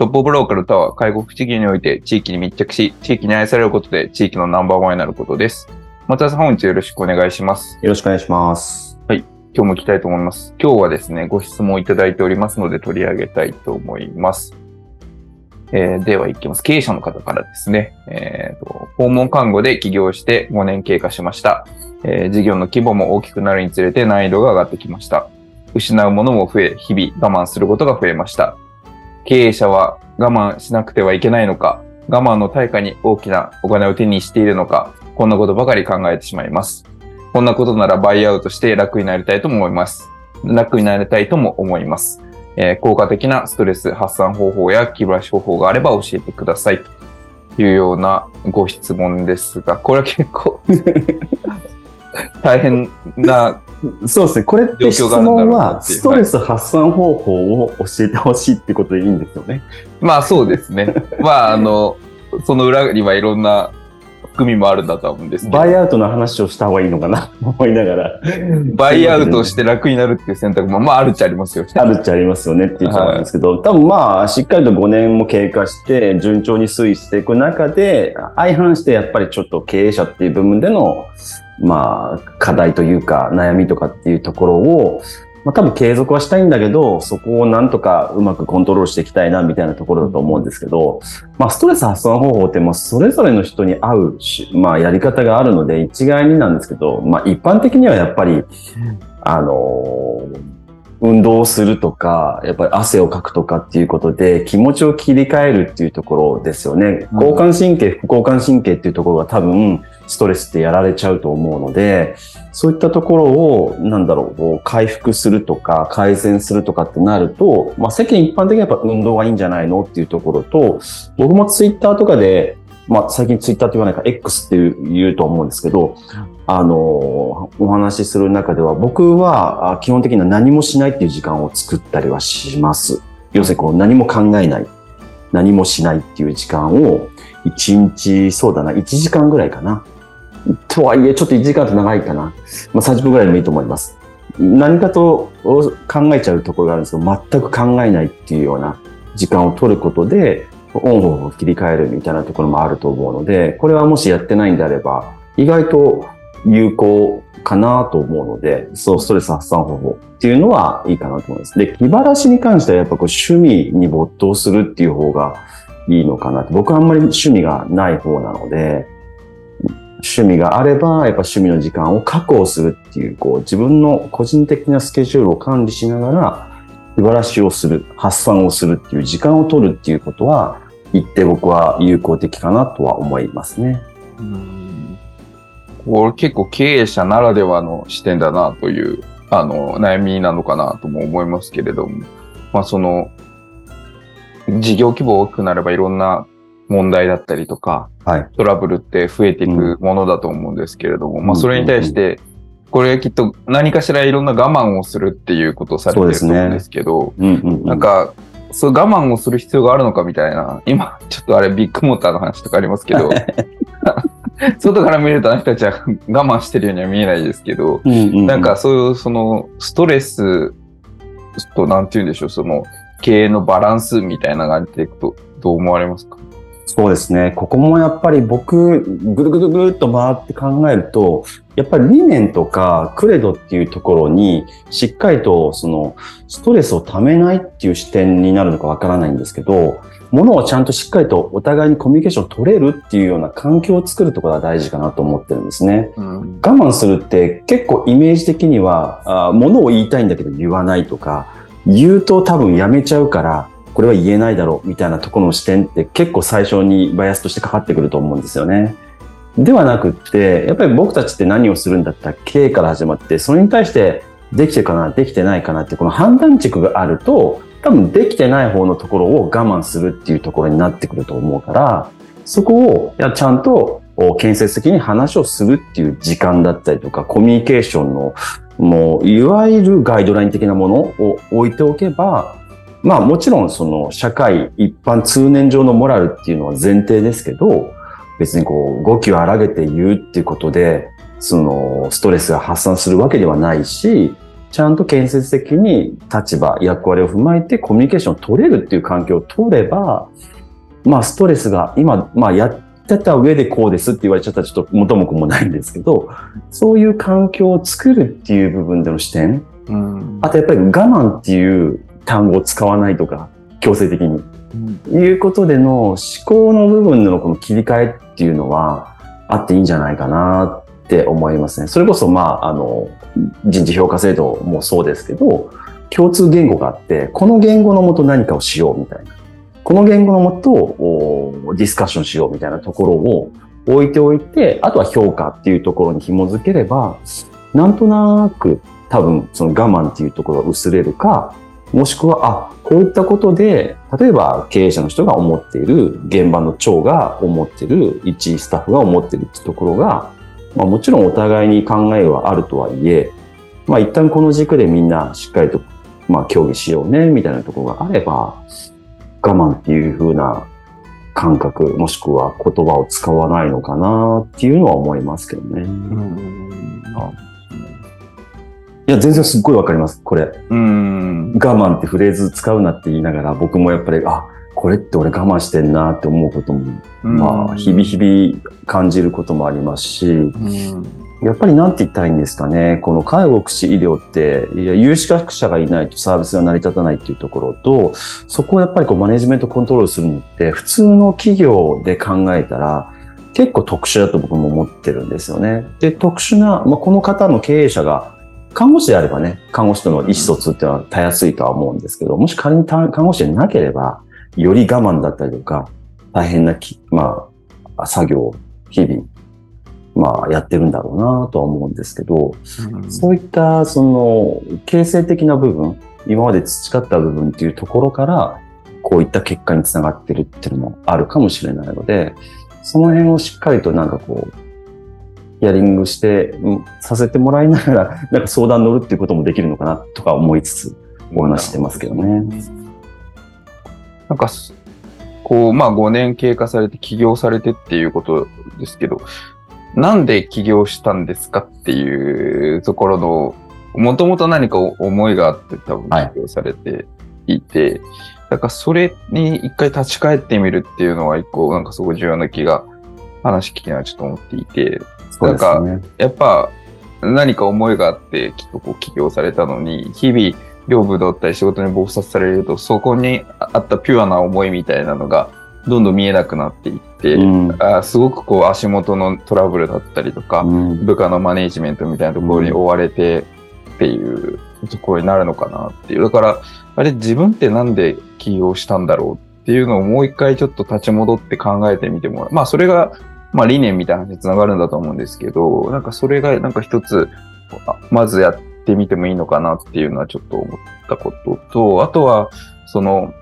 トップオブローカルとは、介護福祉業において地域に密着し、地域に愛されることで地域のナンバーワンになることです。松田さん、本日よろしくお願いします。よろしくお願いします。はい。今日も行きたいと思います。今日はですね、ご質問いただいておりますので取り上げたいと思います。えー、では行きます。経営者の方からですね、えーと、訪問看護で起業して5年経過しました、えー。事業の規模も大きくなるにつれて難易度が上がってきました。失うものも増え、日々我慢することが増えました。経営者は我慢しなくてはいけないのか、我慢の対価に大きなお金を手にしているのか、こんなことばかり考えてしまいます。こんなことならバイアウトして楽になりたいと思います。楽になりたいとも思います。えー、効果的なストレス発散方法や気晴らし方法があれば教えてください。というようなご質問ですが、これは結構 大変なそうですね。これって質問は、ストレス発散方法を教えてほしいってことでいいんですよね。まあそうですね。まああの、その裏にはいろんな含みもあるんだと思うんですけど。バイアウトの話をした方がいいのかなと思いながら。バイアウトして楽になるっていう選択も、まああるっちゃありますよ。あるっちゃありますよねっていうとなんですけど、はい、多分まあしっかりと5年も経過して順調に推移していく中で、相反してやっぱりちょっと経営者っていう部分でのまあ、課題というか悩みとかっていうところを、まあ、多分継続はしたいんだけど、そこをなんとかうまくコントロールしていきたいなみたいなところだと思うんですけど、まあ、ストレス発散方法ってもそれぞれの人に合うまあ、やり方があるので一概になんですけど、まあ、一般的にはやっぱり、あの運動をするとか、やっぱり汗をかくとかっていうことで気持ちを切り替えるっていうところですよね。交感神経、副交感神経っていうところが多分ストレスってやられちゃうと思うので、そういったところを、なんだろう、こう回復するとか改善するとかってなると、まあ世間一般的にやっぱ運動がいいんじゃないのっていうところと、僕もツイッターとかでまあ、最近ツイッターって言わないか X って言うと思うんですけど、あの、お話しする中では、僕は基本的には何もしないっていう時間を作ったりはします。要するにこう何も考えない、何もしないっていう時間を、1日、そうだな、1時間ぐらいかな。とはいえ、ちょっと1時間と長いかな。まあ、30分ぐらいでもいいと思います。何かと考えちゃうところがあるんですけど、全く考えないっていうような時間を取ることで、オンオフを切り替えるみたいなところもあると思うので、これはもしやってないんであれば、意外と有効かなと思うので、そう、ストレス発散方法っていうのはいいかなと思います。で、気晴らしに関してはやっぱこう趣味に没頭するっていう方がいいのかなと。僕はあんまり趣味がない方なので、趣味があれば、やっぱ趣味の時間を確保するっていう、こう、自分の個人的なスケジュールを管理しながら、気晴らしをする、発散をするっていう時間を取るっていうことは、一定僕は有効的かなとは思いますね。うんこれ結構経営者ならではの視点だなという、あの、悩みなのかなとも思いますけれども、まあその、事業規模大きくなればいろんな問題だったりとか、はい、トラブルって増えていくものだと思うんですけれども、うん、まあそれに対して、これきっと何かしらいろんな我慢をするっていうことをされてると思うんですけど、ね。うんうんうん、なんか、そう我慢をする必要があるのかみたいな、今、ちょっとあれビッグモーターの話とかありますけど、外から見るとあの人たちは我慢してるようには見えないですけど、うんうんうん、なんかそういうそのストレスとなんて言うんでしょう、その経営のバランスみたいな感じでいくとどう思われますか？そうですね。ここもやっぱり僕、ぐるぐるぐるっと回って考えると、やっぱり理念とかクレドっていうところに、しっかりとそのストレスをためないっていう視点になるのかわからないんですけど、ものをちゃんとしっかりとお互いにコミュニケーションを取れるっていうような環境を作るところが大事かなと思ってるんですね。うん。我慢するって結構イメージ的には、あものを言いたいんだけど言わないとか、言うと多分やめちゃうから、これは言えないだろうみたいなところの視点って結構最初にバイアスとしてかかってくると思うんですよね。ではなくって、やっぱり僕たちって何をするんだったら K から始まって、それに対してできてるかな、できてないかなってこの判断軸があると、多分できてない方のところを我慢するっていうところになってくると思うから、そこをやちゃんと建設的に話をするっていう時間だったりとか、コミュニケーションのもう、いわゆるガイドライン的なものを置いておけば、まあもちろんその社会一般通念上のモラルっていうのは前提ですけど、別にこう語気を荒げて言うっていうことで、そのストレスが発散するわけではないし、ちゃんと建設的に立場、役割を踏まえてコミュニケーションを取れるっていう環境を取れば、まあストレスが今、まあやってた上でこうですって言われちゃったらちょっと元も子もないんですけど、そういう環境を作るっていう部分での視点、うん。あとやっぱり我慢っていう単語を使わないとか、強制的に。いうことでの思考の部分でのこの切り替えっていうのはあっていいんじゃないかなって思いますね。それこそまあ、あの、人事評価制度もそうですけど、共通言語があって、この言語のもと何かをしようみたいな。この言語のもとおディスカッションしようみたいなところを置いておいて、あとは評価っていうところに紐づければ、なんとなく多分その我慢っていうところが薄れるか、もしくは、あ、こういったことで、例えば経営者の人が思っている、現場の長が思っている、一スタッフが思っているってところが、まあもちろんお互いに考えはあるとはいえ、まあ一旦この軸でみんなしっかりと、まあ協議しようね、みたいなところがあれば、我慢っていう風な感覚、もしくは言葉を使わないのかなっていうのは思いますけどね。うん。あいや、全然すっごいわかります、これ。うん。我慢ってフレーズ使うなって言いながら、僕もやっぱり、あ、これって俺我慢してんなって思うことも、まあ、日々日々感じることもありますし、々。やっぱりなんて言ったらいいんですかね、この介護福祉医療って、いや、有資格者がいないとサービスが成り立たないっていうところと、そこをやっぱりこうマネジメントコントロールするのって、普通の企業で考えたら、結構特殊だと僕も思ってるんですよね。で、特殊な、まあ、この方の経営者が、看護師であればね、看護師との意思疎通っていうのはたやすいとは思うんですけど、もし仮に看護師でなければ、より我慢だったりとか、大変なき、まあ、作業を日々、まあ、やってるんだろうなとは思うんですけど、そういった、その、形成的な部分、今まで培った部分っていうところから、こういった結果につながってるっていうのもあるかもしれないので、その辺をしっかりとなんかこう、ヒアリングして、うんさせてもらいながら、なんか相談乗るっていうこともできるのかなとか思いつつ、お話ししてますけどね。なんかす、こう、まあ5年経過されて起業されてっていうことですけど、なんで起業したんですかっていうところの、もともと何か思いがあって多分はい起業されていて、だからそれに一回立ち返ってみるっていうのは一個なんかすごい重要な気が話聞きながらちょっと思っていて、そうですね。やっぱ何か思いがあってきっとこう起業されたのに、日々業務だったり仕事に忙殺されると、そこにあったピュアな思いみたいなのがどんどん見えなくなっていって、うんあすごくこう足元のトラブルだったりとか、うん部下のマネジメントみたいなところに追われてっていうところになるのかなっていう。だから、あれ自分ってなんで起業したんだろうっていうのをもう一回ちょっと立ち戻って考えてみてもらう。まあそれが、まあ理念みたいな話につながるんだと思うんですけど、なんかそれがなんか一つ、あまずやってみてもいいのかなっていうのはちょっと思ったことと、あとは、その、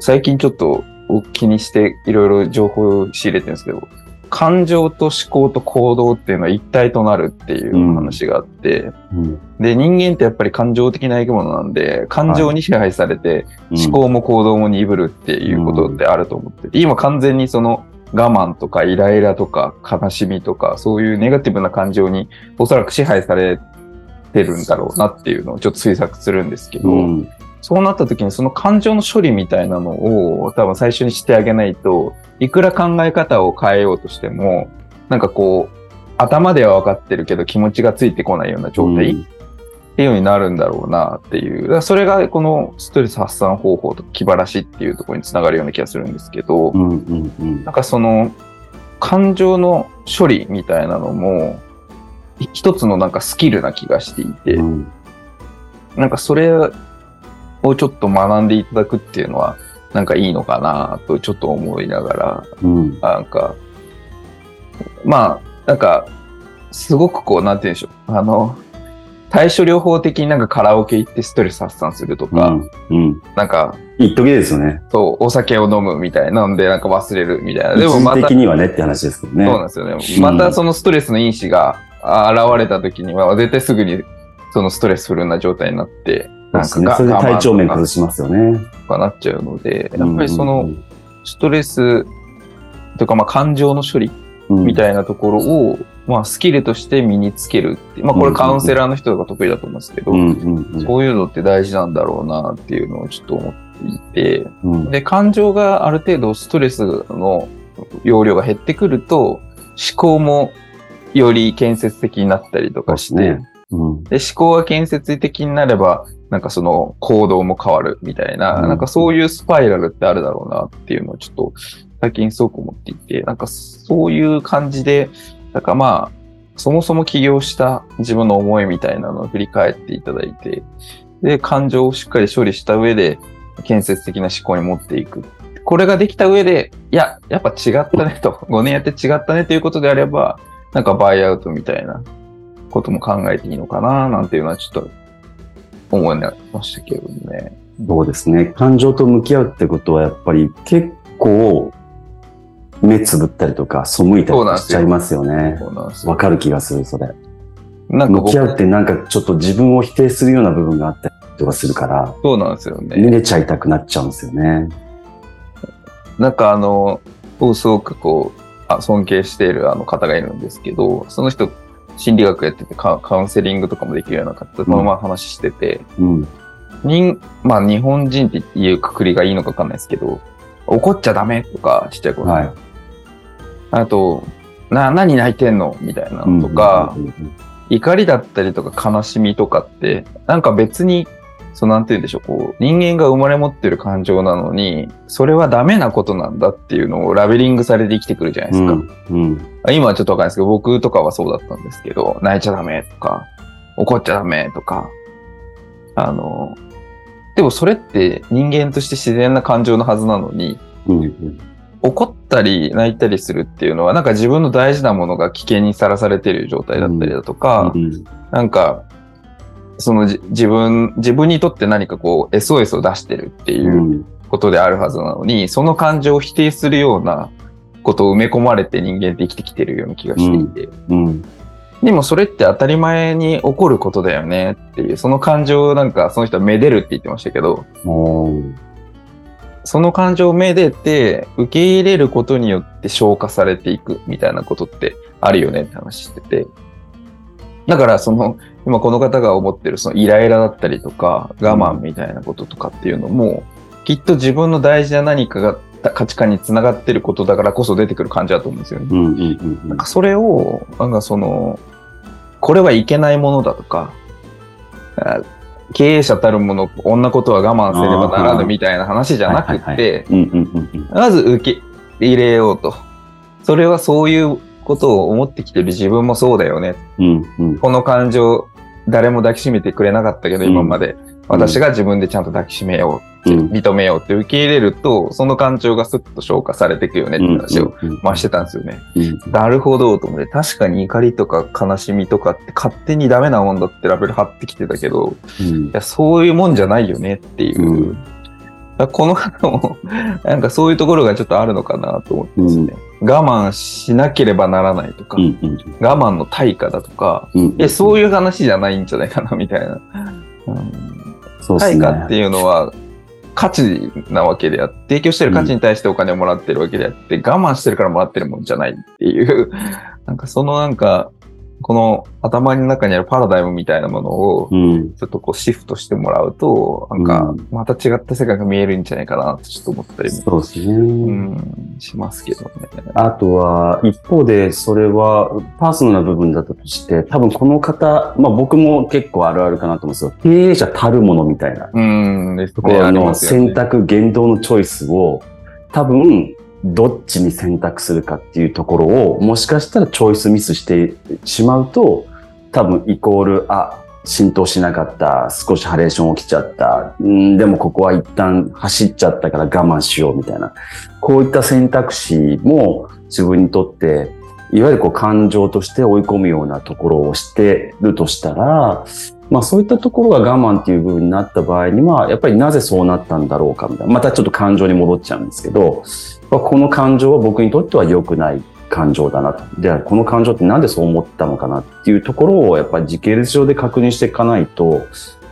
最近ちょっと気にしていろいろ情報を仕入れてるんですけど、感情と思考と行動っていうのは一体となるっていう話があって、うん。で、人間ってやっぱり感情的な生き物なんで、感情に支配されて、思考も行動も鈍るっていうことってあると思ってて、今完全にその我慢とかイライラとか悲しみとか、そういうネガティブな感情におそらく支配されてるんだろうなっていうのをちょっと推測するんですけど、うん。そうなった時にその感情の処理みたいなのを多分最初にしてあげないと、いくら考え方を変えようとしても、なんかこう、頭では分かってるけど気持ちがついてこないような状態。っていうようになるんだろうなっていう。それがこのストレス発散方法と気晴らしっていうところにつながるような気がするんですけど、うんうんうんなんかその感情の処理みたいなのもい一つのなんかスキルな気がしていて、うんなんかそれをちょっと学んでいただくっていうのはなんかいいのかなとちょっと思いながら、うんなんか、まあ、なんか、すごくこう、なんて言うんでしょう。あの、対処療法的になんかカラオケ行ってストレス発散するとか、うんうんなんか、一時ですよね。そう、お酒を飲むみたいなんで、なんか忘れるみたいな。ででももまた、的にはねって話ですけどね。そうなんですよね。うんまたそのストレスの因子があ現れた時には、絶対すぐにそのストレスフルな状態になって、そうですね。それで体調面崩しますよね。とかなっちゃうので、やっぱりそのうんストレスとか、まあ感情の処理うんみたいなところを、まあスキルとして身につけるって。まあこれカウンセラーの人が得意だと思うんですけど、そういうのって大事なんだろうなっていうのをちょっと思っていて、うん。で、感情がある程度ストレスの容量が減ってくると、思考もより建設的になったりとかして、ですね。うん。で、思考が建設的になれば、なんかその行動も変わるみたいな、うん。なんかそういうスパイラルってあるだろうなっていうのをちょっと最近すごく思っていて、なんかそういう感じで、なんかまあ、そもそも起業した自分の思いみたいなのを振り返っていただいて、で、感情をしっかり処理した上で、建設的な思考に持っていく。これができた上で、いや、やっぱ違ったねと、5年やって違ったねということであれば、なんかバイアウトみたいなことも考えていいのかな、なんていうのはちょっと思いましたけどね。そうですね。感情と向き合うってことはやっぱり結構目つぶったりとか背いたりとかしちゃいますよね。わかる気がする、それ。なんか僕向き合うってなんかちょっと自分を否定するような部分があったりとかするから、そうなんですよね。逃げちゃいたくなっちゃうんですよね。なんかあの、僕すごくこう、あ尊敬しているあの方がいるんですけど、その人、心理学やっててカカウンセリングとかもできるような方とこのまま話してて、うん。人、まあ日本人っていうくくりがいいのかわかんないですけど、怒っちゃダメとか、ちっちゃい頃、はい。あと、な、何泣いてんの？みたいなのとか、怒りだったりとか悲しみとかって、なんか別に、そうなんて言うんでしょう、こう、人間が生まれ持ってる感情なのに、それはダメなことなんだっていうのをラベリングされて生きてくるじゃないですか。うん。うん。今はちょっとわかんないですけど、僕とかはそうだったんですけど、泣いちゃダメとか、怒っちゃダメとか、あの、でもそれって人間として自然な感情のはずなのに、うんうん。怒ったり泣いたりするっていうのは、なんか自分の大事なものが危険にさらされている状態だったりだとか、うんなんか、そのじ自分、自分にとって何かこう SOS を出してるっていううんことであるはずなのに、その感情を否定するようなことを埋め込まれて人間って生きてきてるような気がしていて。うん。でもそれって当たり前に起こることだよねっていう、その感情をなんかその人はめでるって言ってましたけど、おーその感情をめでて受け入れることによって消化されていくみたいなことってあるよねって話してて。だからその、今この方が思ってるそのイライラだったりとか我慢みたいなこととかっていうのも、きっと自分の大事な何かが価値観につながってることだからこそ出てくる感じだと思うんですよね。うんうんうんうんなんかそれを、なんかその、これはいけないものだとか、あ経営者たるもの、こんなことは我慢せればならぬみたいな話じゃなくて、うんうんうんうんまず受け入れようと。それはそういうことを思ってきてる自分もそうだよね。うんうんこの感情、誰も抱きしめてくれなかったけど、今まで。私が自分でちゃんと抱きしめよう、うん認めようって受け入れると、その感情がスッと消化されていくよねって話を、うんまあしてたんですよね。うん。なるほどと思って、確かに怒りとか悲しみとかって勝手にダメなもんだってラベル貼ってきてたけど、うん。いや、そういうもんじゃないよねっていう。この方も、なんかそういうところがちょっとあるのかなと思ってですね。我慢しなければならないとか、うんうん。我慢の対価だとか、うんいや、そういう話じゃないんじゃないかなみたいな。うん。そうっすね。対価っていうのは価値なわけであって、提供してる価値に対してお金をもらってるわけであって、我慢してるからもらってるもんじゃないっていう、なんかそのなんか、この頭の中にあるパラダイムみたいなものを、うん。ちょっとこうシフトしてもらうと、なんかうん、また違った世界が見えるんじゃないかなってちょっと思ったりも、そうん、しますけどね。あとは、一方で、それはパーソナルな部分だったとして、多分この方、まあ僕も結構あるあるかなと思うんですよ。経営者たるものみたいな。うん、の選択、言動のチョイスを、多分、どっちに選択するかっていうところを、もしかしたらチョイスミスしてしまうと、多分イコール、あ、浸透しなかった、少しハレーション起きちゃった、ん、でもここは一旦走っちゃったから我慢しようみたいな。こういった選択肢も自分にとって、いわゆるこう感情として追い込むようなところをしてるとしたら、まあそういったところが我慢っていう部分になった場合には、やっぱりなぜそうなったんだろうかみたいな。またちょっと感情に戻っちゃうんですけど、まあこの感情は僕にとっては良くない感情だなと。で、この感情ってなんでそう思ったのかなっていうところをやっぱり時系列上で確認していかないと、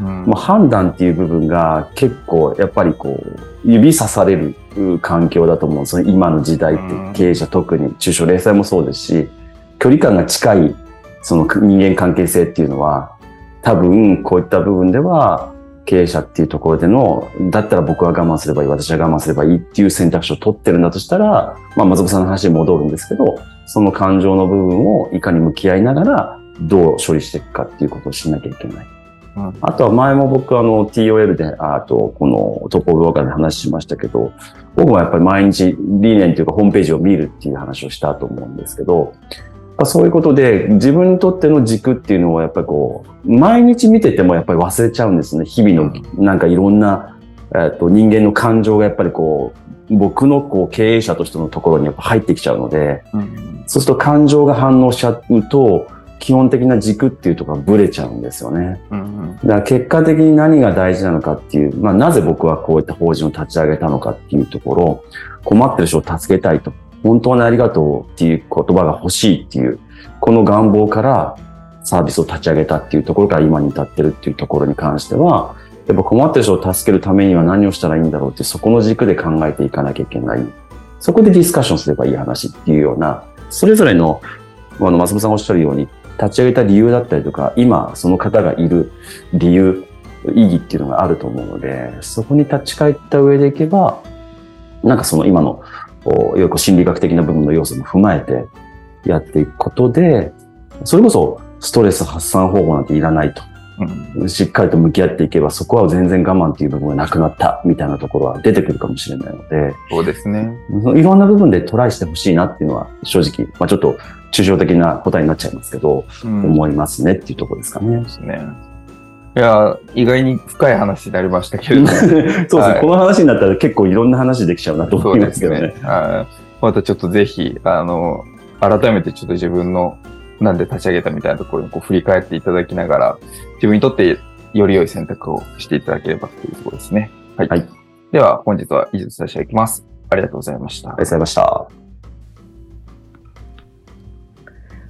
うんまあ、判断っていう部分が結構やっぱりこう指さされる環境だと思うんですよね。今の時代ってうん経営者特に中小零細もそうですし、距離感が近いその人間関係性っていうのは多分こういった部分では経営者っていうところでの、だったら僕は我慢すればいい、私は我慢すればいいっていう選択肢を取ってるんだとしたら、まあ松本さんの話に戻るんですけど、その感情の部分をいかに向き合いながらどう処理していくかっていうことをしなきゃいけない。うん。あとは前も僕あの TOL で、あとこのトポブローカーで話しましたけど、僕もやっぱり毎日理念というかホームページを見るっていう話をしたと思うんですけど、まあそういうことで自分にとっての軸っていうのをやっぱりこう、毎日見ててもやっぱり忘れちゃうんですね。日々のなんかいろんな、えっと人間の感情がやっぱりこう、僕のこう経営者としてのところにやっぱ入ってきちゃうので、うん。そうすると感情が反応しちゃうと、基本的な軸っていうところがブレちゃうんですよね。うんだから結果的に何が大事なのかっていう、まあなぜ僕はこういった法人を立ち上げたのかっていうところ、困ってる人を助けたいと、本当にありがとうっていう言葉が欲しいっていう、この願望からサービスを立ち上げたっていうところから今に至ってるっていうところに関しては、やっぱ困ってる人を助けるためには何をしたらいいんだろうって、そこの軸で考えていかなきゃいけない。そこでディスカッションすればいい話っていうような、それぞれの、あの、松本さんがおっしゃるように、立ち上げた理由だったりとか、今その方がいる理由、意義っていうのがあると思うので、そこに立ち返った上でいけば、なんかその今の、こういわゆる心理学的な部分の要素も踏まえてやっていくことで、それこそストレス発散方法なんていらないと。うんしっかりと向き合っていけば、そこは全然我慢っていう部分がなくなったみたいなところは出てくるかもしれないので、そうですね。いろんな部分でトライしてほしいなっていうのは正直、まあちょっと抽象的な答えになっちゃいますけど、うん思いますねっていうところですかね。ですね。いや、意外に深い話になりましたけれども。そうですね、はいこの話になったら結構いろんな話できちゃうなと思いますけどね。はいまたちょっとぜひ、あの、改めてちょっと自分の、なんで立ち上げたみたいなところにこう振り返っていただきながら、自分にとってより良い選択をしていただければというところですね。はい。はいでは、本日は以上とさせていただきます。ありがとうございましたありがとうございました。